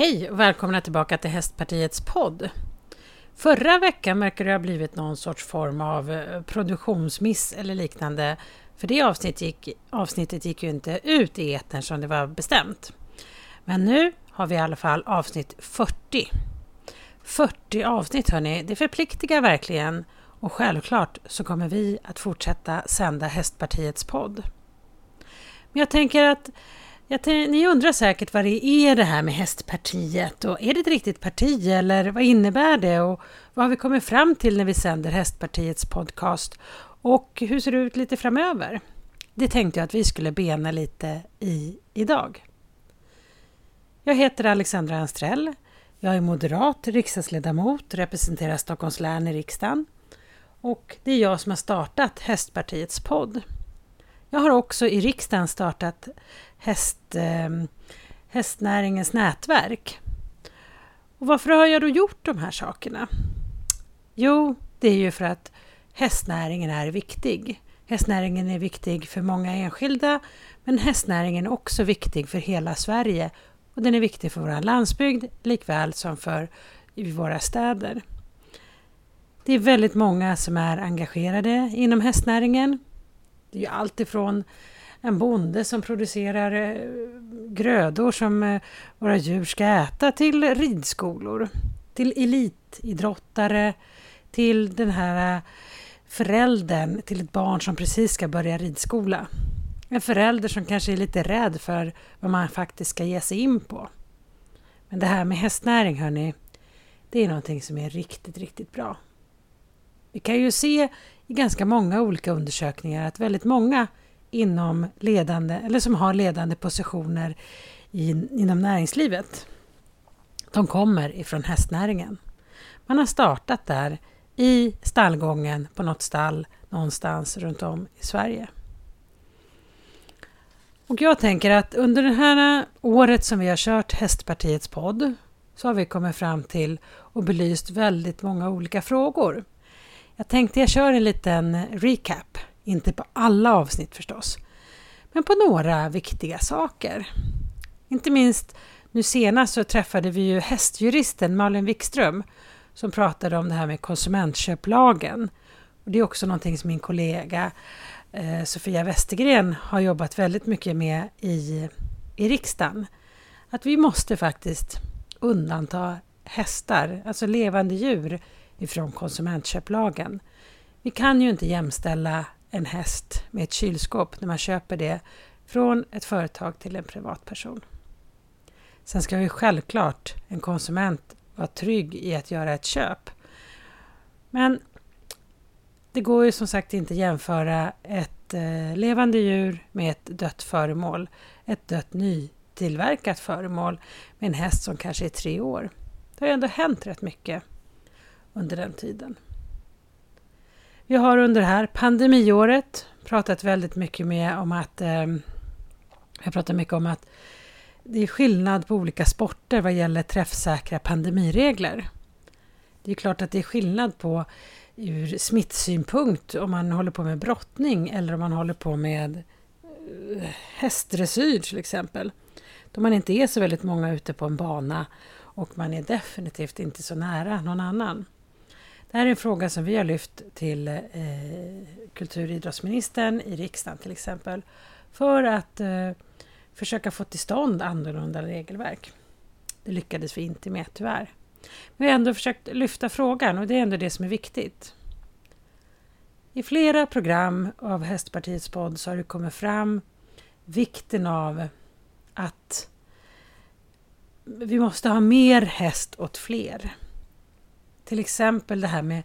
Hej och välkomna tillbaka till Hästpartiets podd. Förra veckan verkar det ha blivit någon sorts form av eh, produktionsmiss eller liknande. För det avsnittet gick, avsnittet gick ju inte ut i etern som det var bestämt. Men nu har vi i alla fall avsnitt 40. 40 avsnitt hörni, det förpliktigar verkligen. Och självklart så kommer vi att fortsätta sända Hästpartiets podd. Men jag tänker att ni undrar säkert vad det är det här med Hästpartiet och är det ett riktigt parti eller vad innebär det och vad har vi kommit fram till när vi sänder Hästpartiets podcast och hur ser det ut lite framöver? Det tänkte jag att vi skulle bena lite i idag. Jag heter Alexandra Anstrell. Jag är moderat riksdagsledamot, representerar Stockholms län i riksdagen och det är jag som har startat Hästpartiets podd. Jag har också i riksdagen startat häst, eh, hästnäringens nätverk. Och varför har jag då gjort de här sakerna? Jo, det är ju för att hästnäringen är viktig. Hästnäringen är viktig för många enskilda, men hästnäringen är också viktig för hela Sverige och den är viktig för vår landsbygd likväl som för våra städer. Det är väldigt många som är engagerade inom hästnäringen. Det är ju allt ifrån en bonde som producerar eh, grödor som eh, våra djur ska äta till ridskolor, till elitidrottare, till den här eh, föräldern till ett barn som precis ska börja ridskola. En förälder som kanske är lite rädd för vad man faktiskt ska ge sig in på. Men det här med hästnäring, hörni, det är någonting som är riktigt, riktigt bra. Vi kan ju se i ganska många olika undersökningar att väldigt många inom ledande, eller som har ledande positioner i, inom näringslivet, de kommer ifrån hästnäringen. Man har startat där i stallgången på något stall någonstans runt om i Sverige. Och jag tänker att under det här året som vi har kört Hästpartiets podd så har vi kommit fram till och belyst väldigt många olika frågor. Jag tänkte jag kör en liten recap, inte på alla avsnitt förstås, men på några viktiga saker. Inte minst nu senast så träffade vi ju hästjuristen Malin Wikström som pratade om det här med konsumentköplagen. Och det är också någonting som min kollega eh, Sofia Westergren har jobbat väldigt mycket med i, i riksdagen. Att vi måste faktiskt undanta hästar, alltså levande djur, ifrån konsumentköplagen. Vi kan ju inte jämställa en häst med ett kylskåp när man köper det från ett företag till en privatperson. Sen ska ju självklart en konsument vara trygg i att göra ett köp. Men det går ju som sagt inte jämföra ett eh, levande djur med ett dött föremål, ett dött nytillverkat föremål med en häst som kanske är tre år. Det har ju ändå hänt rätt mycket under den tiden. Vi har under det här pandemiåret pratat väldigt mycket med om att eh, jag pratar mycket om att det är skillnad på olika sporter vad gäller träffsäkra pandemiregler. Det är klart att det är skillnad på ur smittsynpunkt om man håller på med brottning eller om man håller på med eh, hästdressyr till exempel. Då man inte är så väldigt många ute på en bana och man är definitivt inte så nära någon annan. Det här är en fråga som vi har lyft till eh, kultur och idrottsministern i riksdagen till exempel för att eh, försöka få till stånd annorlunda regelverk. Det lyckades vi inte med tyvärr. Men vi har ändå försökt lyfta frågan och det är ändå det som är viktigt. I flera program av Hästpartiets podd så har det kommit fram vikten av att vi måste ha mer häst åt fler. Till exempel det här med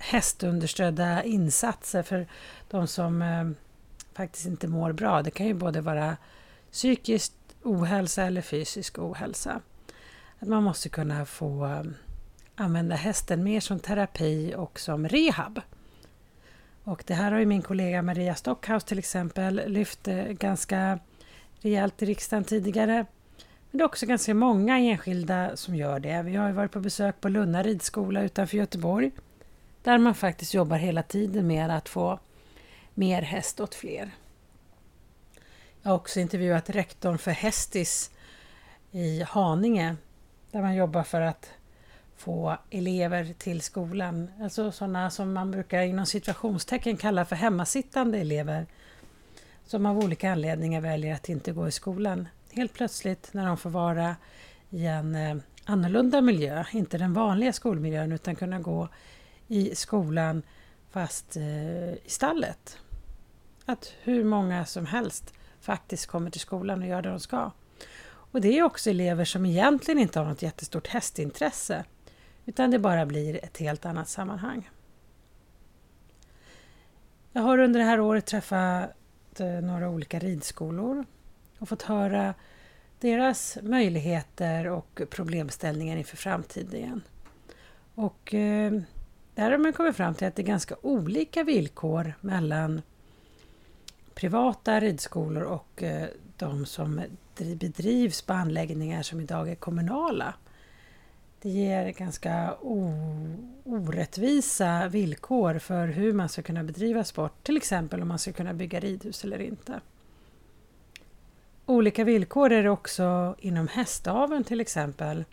hästunderstödda insatser för de som eh, faktiskt inte mår bra. Det kan ju både vara psykisk ohälsa eller fysisk ohälsa. Att man måste kunna få eh, använda hästen mer som terapi och som rehab. Och det här har ju min kollega Maria Stockhaus till exempel lyft eh, ganska rejält i riksdagen tidigare. Men det är också ganska många enskilda som gör det. Vi har varit på besök på Lunna ridskola utanför Göteborg där man faktiskt jobbar hela tiden med att få mer häst åt fler. Jag har också intervjuat rektorn för Hästis i Haninge där man jobbar för att få elever till skolan. Alltså sådana som man brukar inom situationstecken kalla för hemmasittande elever som av olika anledningar väljer att inte gå i skolan. Helt plötsligt när de får vara i en eh, annorlunda miljö, inte den vanliga skolmiljön utan kunna gå i skolan fast eh, i stallet. Att hur många som helst faktiskt kommer till skolan och gör det de ska. Och det är också elever som egentligen inte har något jättestort hästintresse utan det bara blir ett helt annat sammanhang. Jag har under det här året träffat eh, några olika ridskolor och fått höra deras möjligheter och problemställningar inför framtiden. Och eh, där har man kommit fram till att det är ganska olika villkor mellan privata ridskolor och eh, de som bedrivs på anläggningar som idag är kommunala. Det ger ganska orättvisa villkor för hur man ska kunna bedriva sport, till exempel om man ska kunna bygga ridhus eller inte. Olika villkor är det också inom hästaveln till exempel.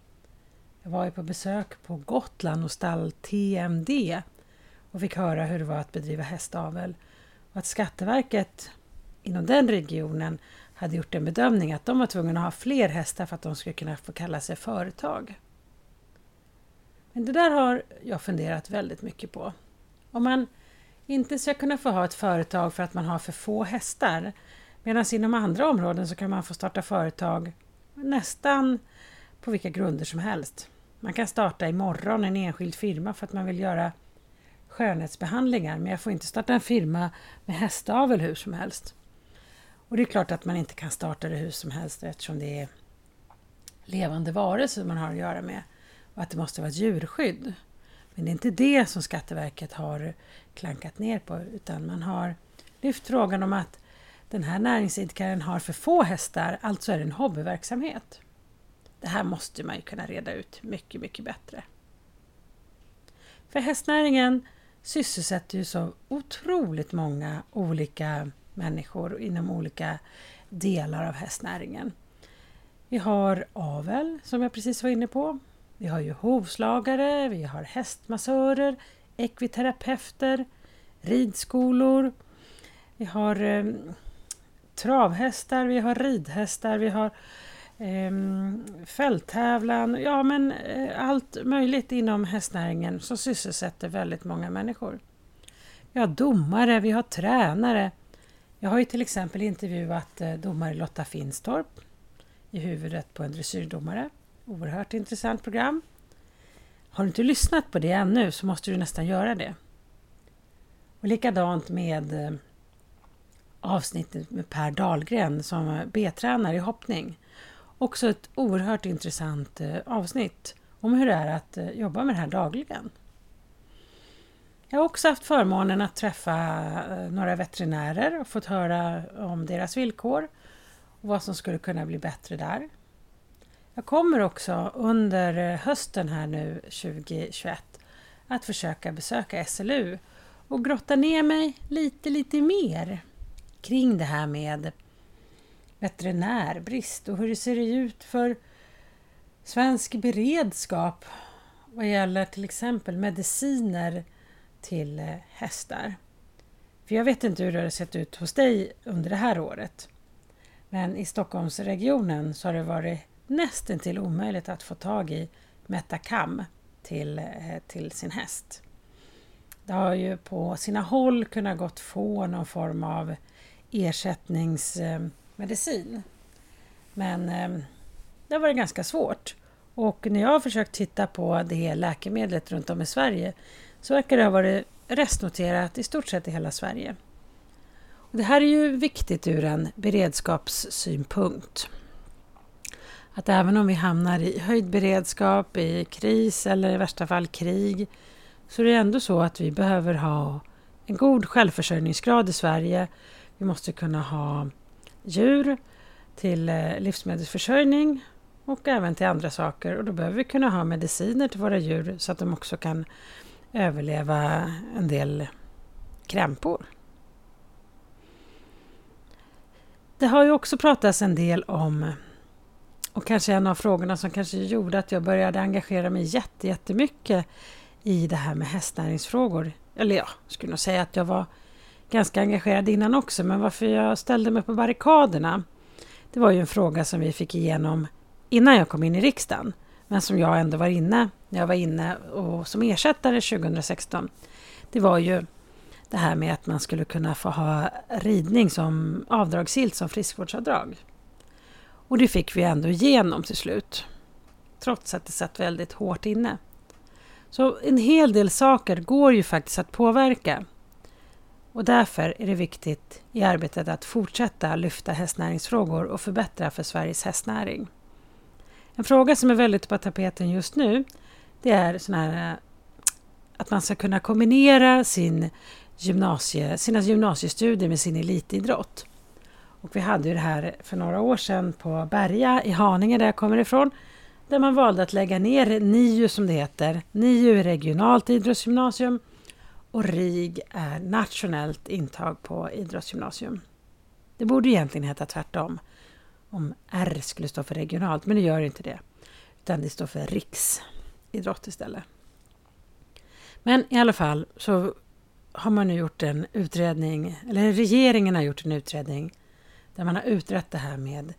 Jag var ju på besök på Gotland och stall TMD och fick höra hur det var att bedriva hästavel. Och att Skatteverket inom den regionen hade gjort en bedömning att de var tvungna att ha fler hästar för att de skulle kunna få kalla sig företag. Men det där har jag funderat väldigt mycket på. Om man inte ska kunna få ha ett företag för att man har för få hästar medan inom andra områden så kan man få starta företag nästan på vilka grunder som helst. Man kan starta imorgon en enskild firma för att man vill göra skönhetsbehandlingar men jag får inte starta en firma med hästavel hur som helst. Och det är klart att man inte kan starta det hur som helst eftersom det är levande varelser man har att göra med och att det måste vara ett djurskydd. Men det är inte det som Skatteverket har klankat ner på utan man har lyft frågan om att den här näringsidkaren har för få hästar, alltså är det en hobbyverksamhet. Det här måste man ju kunna reda ut mycket, mycket bättre. För hästnäringen sysselsätter ju så otroligt många olika människor inom olika delar av hästnäringen. Vi har avel som jag precis var inne på. Vi har ju hovslagare, vi har hästmassörer, ekviterapeuter, ridskolor. Vi har eh, travhästar, vi har ridhästar, vi har eh, fälttävlan, ja men eh, allt möjligt inom hästnäringen som sysselsätter väldigt många människor. Vi har domare, vi har tränare. Jag har ju till exempel intervjuat eh, domare Lotta Finstorp i huvudet på en dressyrdomare. Oerhört intressant program. Har du inte lyssnat på det ännu så måste du nästan göra det. Och likadant med eh, avsnittet med Per Dahlgren som B-tränare i hoppning. Också ett oerhört intressant eh, avsnitt om hur det är att eh, jobba med det här dagligen. Jag har också haft förmånen att träffa eh, några veterinärer och fått höra om deras villkor och vad som skulle kunna bli bättre där. Jag kommer också under hösten här nu 2021 att försöka besöka SLU och grotta ner mig lite, lite mer kring det här med veterinärbrist och hur det ser ut för svensk beredskap vad gäller till exempel mediciner till hästar. För jag vet inte hur det har sett ut hos dig under det här året. Men i Stockholmsregionen så har det varit nästan till omöjligt att få tag i Metacam till, eh, till sin häst. Det har ju på sina håll kunnat gått få någon form av ersättningsmedicin. Men ehm, det har varit ganska svårt. Och när jag har försökt titta på det läkemedlet runt om i Sverige så verkar det ha varit restnoterat i stort sett i hela Sverige. Det här är ju viktigt ur en beredskapssynpunkt att även om vi hamnar i höjd beredskap, i kris eller i värsta fall krig så är det ändå så att vi behöver ha en god självförsörjningsgrad i Sverige. Vi måste kunna ha djur till eh, livsmedelsförsörjning och även till andra saker och då behöver vi kunna ha mediciner till våra djur så att de också kan överleva en del krämpor. Det har ju också pratats en del om och kanske en av frågorna som kanske gjorde att jag började engagera mig jättemycket i det här med hästnäringsfrågor. Eller ja, jag skulle nog säga att jag var ganska engagerad innan också, men varför jag ställde mig på barrikaderna, det var ju en fråga som vi fick igenom innan jag kom in i riksdagen, men som jag ändå var inne, när jag var inne och som ersättare 2016. Det var ju det här med att man skulle kunna få ha ridning som avdragsgillt som friskvårdsavdrag. Och det fick vi ändå igenom till slut, trots att det satt väldigt hårt inne. Så en hel del saker går ju faktiskt att påverka. Och därför är det viktigt i arbetet att fortsätta lyfta hästnäringsfrågor och förbättra för Sveriges hästnäring. En fråga som är väldigt på tapeten just nu det är sån här, eh, att man ska kunna kombinera sin gymnasie, sina gymnasiestudier med sin elitidrott. Och vi hade ju det här för några år sedan på Berga i Haninge där jag kommer ifrån där man valde att lägga ner NIU som det heter. NIU regionalt idrottsgymnasium och RIG är nationellt intag på idrottsgymnasium. Det borde egentligen heta tvärtom, om R skulle stå för regionalt, men det gör inte det. Utan det står för riksidrott istället. Men i alla fall så har man nu gjort en utredning, eller regeringen har gjort en utredning där man har utrett det här med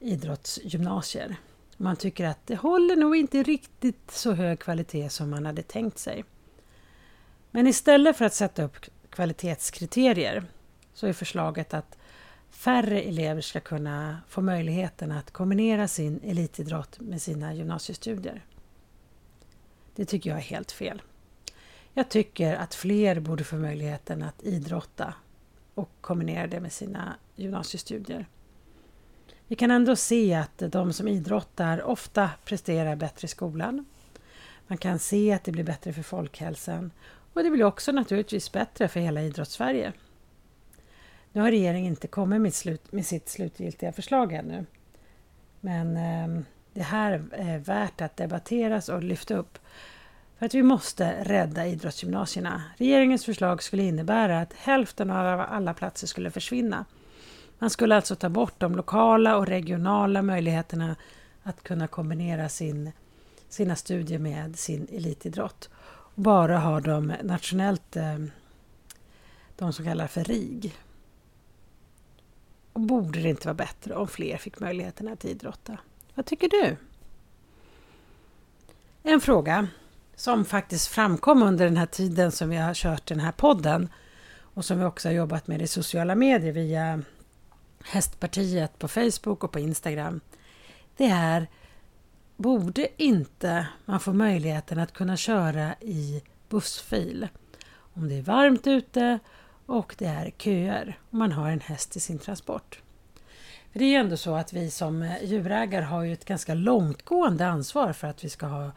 idrottsgymnasier. Man tycker att det håller nog inte riktigt så hög kvalitet som man hade tänkt sig. Men istället för att sätta upp kvalitetskriterier så är förslaget att färre elever ska kunna få möjligheten att kombinera sin elitidrott med sina gymnasiestudier. Det tycker jag är helt fel. Jag tycker att fler borde få möjligheten att idrotta och kombinera det med sina gymnasiestudier. Vi kan ändå se att de som idrottar ofta presterar bättre i skolan. Man kan se att det blir bättre för folkhälsan och det blir också naturligtvis bättre för hela idrottssverige. Nu har regeringen inte kommit med, slut, med sitt slutgiltiga förslag ännu. Men eh, det här är värt att debatteras och lyfta upp. För att vi måste rädda idrottsgymnasierna. Regeringens förslag skulle innebära att hälften av alla platser skulle försvinna. Man skulle alltså ta bort de lokala och regionala möjligheterna att kunna kombinera sin, sina studier med sin elitidrott. Bara har de nationellt, eh, de som kallar för RIG. Och borde det inte vara bättre om fler fick möjligheten att idrotta? Vad tycker du? En fråga som faktiskt framkom under den här tiden som vi har kört den här podden och som vi också har jobbat med i sociala medier via Hästpartiet på Facebook och på Instagram. Det är borde inte man få möjligheten att kunna köra i bussfil om det är varmt ute och det är köer och man har en häst i sin transport. För Det är ju ändå så att vi som djurägare har ju ett ganska långtgående ansvar för att vi ska ha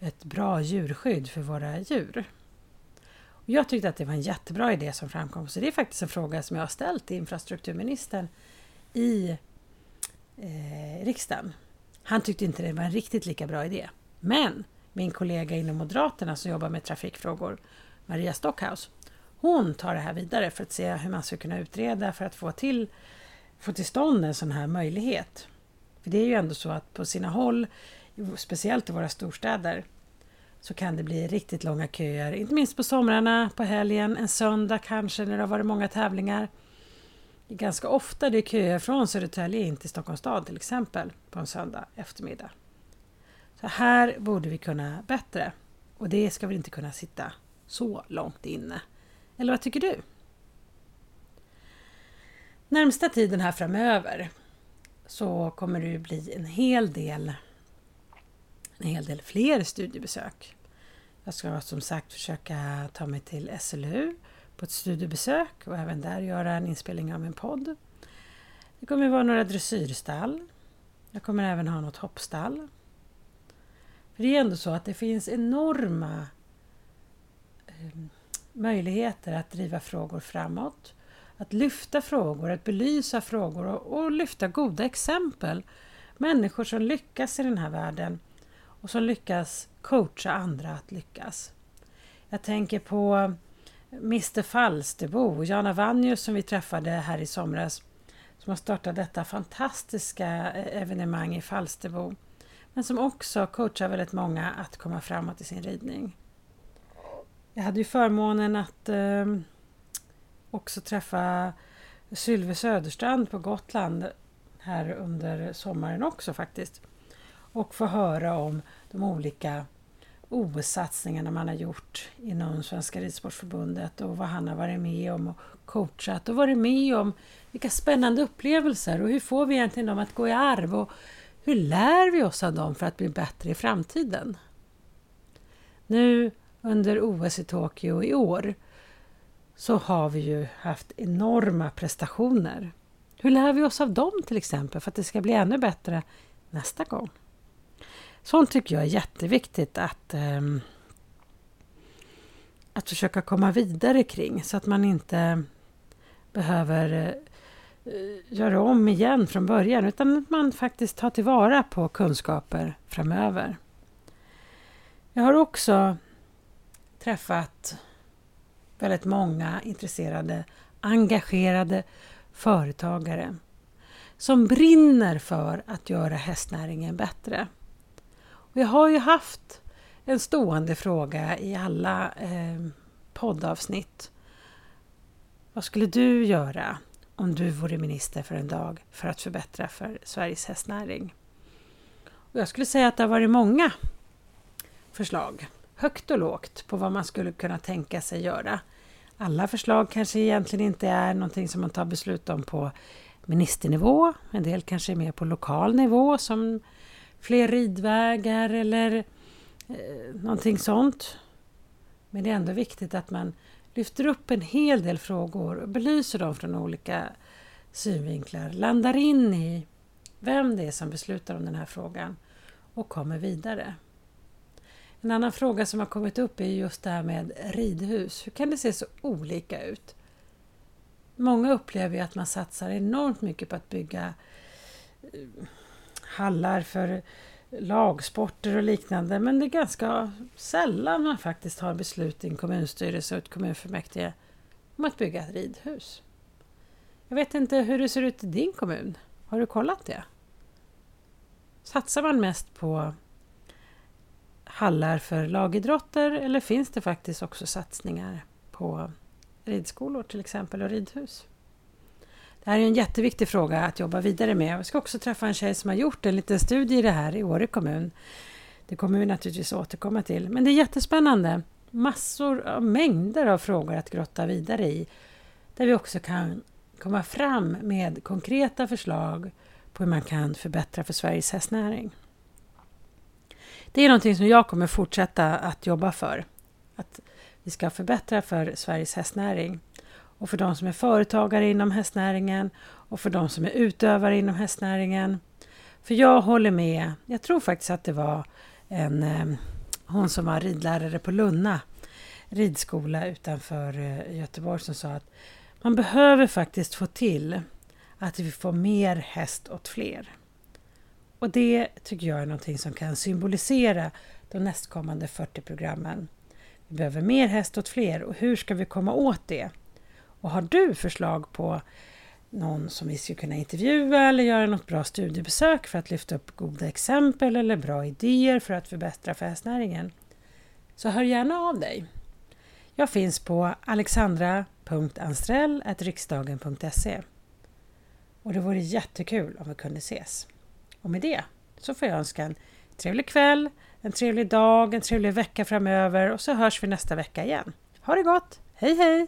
ett bra djurskydd för våra djur. Och jag tyckte att det var en jättebra idé som framkom, så det är faktiskt en fråga som jag har ställt till infrastrukturministern i eh, riksdagen. Han tyckte inte det var en riktigt lika bra idé. Men min kollega inom Moderaterna som jobbar med trafikfrågor, Maria Stockhaus, hon tar det här vidare för att se hur man ska kunna utreda för att få till, få till stånd en sån här möjlighet. För det är ju ändå så att på sina håll, speciellt i våra storstäder, så kan det bli riktigt långa köer, inte minst på somrarna, på helgen, en söndag kanske när det har varit många tävlingar. Det är ganska ofta det är köer från Södertälje in till Stockholms stad till exempel på en söndag eftermiddag. Så här borde vi kunna bättre och det ska väl inte kunna sitta så långt inne. Eller vad tycker du? Närmsta tiden här framöver så kommer det bli en hel del en hel del fler studiebesök. Jag ska som sagt försöka ta mig till SLU på ett studiebesök och även där göra en inspelning av min podd. Det kommer vara några dressyrstall. Jag kommer även ha något hoppstall. För Det är ändå så att det finns enorma ehm, möjligheter att driva frågor framåt. Att lyfta frågor, att belysa frågor och, och lyfta goda exempel. Människor som lyckas i den här världen och som lyckas coacha andra att lyckas. Jag tänker på Mr Falsterbo, Jana Vannius som vi träffade här i somras som har startat detta fantastiska eh, evenemang i Falsterbo men som också coachar väldigt många att komma framåt i sin ridning. Jag hade ju förmånen att eh, också träffa Sylve Söderstrand på Gotland här under sommaren också faktiskt. Och få höra om de olika OS-satsningarna man har gjort inom Svenska Ridsportförbundet och vad han har varit med om och coachat och varit med om vilka spännande upplevelser och hur får vi egentligen dem att gå i arv och hur lär vi oss av dem för att bli bättre i framtiden? Nu under OS i Tokyo i år så har vi ju haft enorma prestationer. Hur lär vi oss av dem till exempel för att det ska bli ännu bättre nästa gång? Sånt tycker jag är jätteviktigt att, eh, att försöka komma vidare kring så att man inte behöver eh, eh, göra om igen från början utan att man faktiskt tar tillvara på kunskaper framöver. Jag har också träffat väldigt många intresserade, engagerade företagare som brinner för att göra hästnäringen bättre. Vi har ju haft en stående fråga i alla eh, poddavsnitt. Vad skulle du göra om du vore minister för en dag för att förbättra för Sveriges hästnäring? Och jag skulle säga att det har varit många förslag, högt och lågt, på vad man skulle kunna tänka sig göra. Alla förslag kanske egentligen inte är någonting som man tar beslut om på ministernivå. En del kanske är mer på lokal nivå som fler ridvägar eller eh, någonting sånt. Men det är ändå viktigt att man lyfter upp en hel del frågor och belyser dem från olika synvinklar, landar in i vem det är som beslutar om den här frågan och kommer vidare. En annan fråga som har kommit upp är just det här med ridhus. Hur kan det se så olika ut? Många upplever ju att man satsar enormt mycket på att bygga eh, hallar för lagsporter och liknande men det är ganska sällan man faktiskt har beslut i en kommunstyrelse och ett kommunfullmäktige om att bygga ett ridhus. Jag vet inte hur det ser ut i din kommun. Har du kollat det? Satsar man mest på hallar för lagidrotter eller finns det faktiskt också satsningar på ridskolor till exempel och ridhus? Det här är en jätteviktig fråga att jobba vidare med. Jag ska också träffa en tjej som har gjort en liten studie i det här i Åre kommun. Det kommer vi naturligtvis återkomma till. Men det är jättespännande. Massor av mängder av frågor att grotta vidare i. Där vi också kan komma fram med konkreta förslag på hur man kan förbättra för Sveriges hästnäring. Det är någonting som jag kommer fortsätta att jobba för. Att vi ska förbättra för Sveriges hästnäring och för de som är företagare inom hästnäringen och för de som är utövare inom hästnäringen. För jag håller med, jag tror faktiskt att det var en, eh, hon som var ridlärare på Lunna ridskola utanför eh, Göteborg som sa att man behöver faktiskt få till att vi får mer häst åt fler. Och det tycker jag är någonting som kan symbolisera de nästkommande 40 programmen. Vi behöver mer häst åt fler och hur ska vi komma åt det? Och har du förslag på någon som vi skulle kunna intervjua eller göra något bra studiebesök för att lyfta upp goda exempel eller bra idéer för att förbättra för hästnäringen? Så hör gärna av dig. Jag finns på alexandra.anstrell.riksdagen.se och det vore jättekul om vi kunde ses. Och med det så får jag önska en trevlig kväll, en trevlig dag, en trevlig vecka framöver och så hörs vi nästa vecka igen. Ha det gott! Hej hej!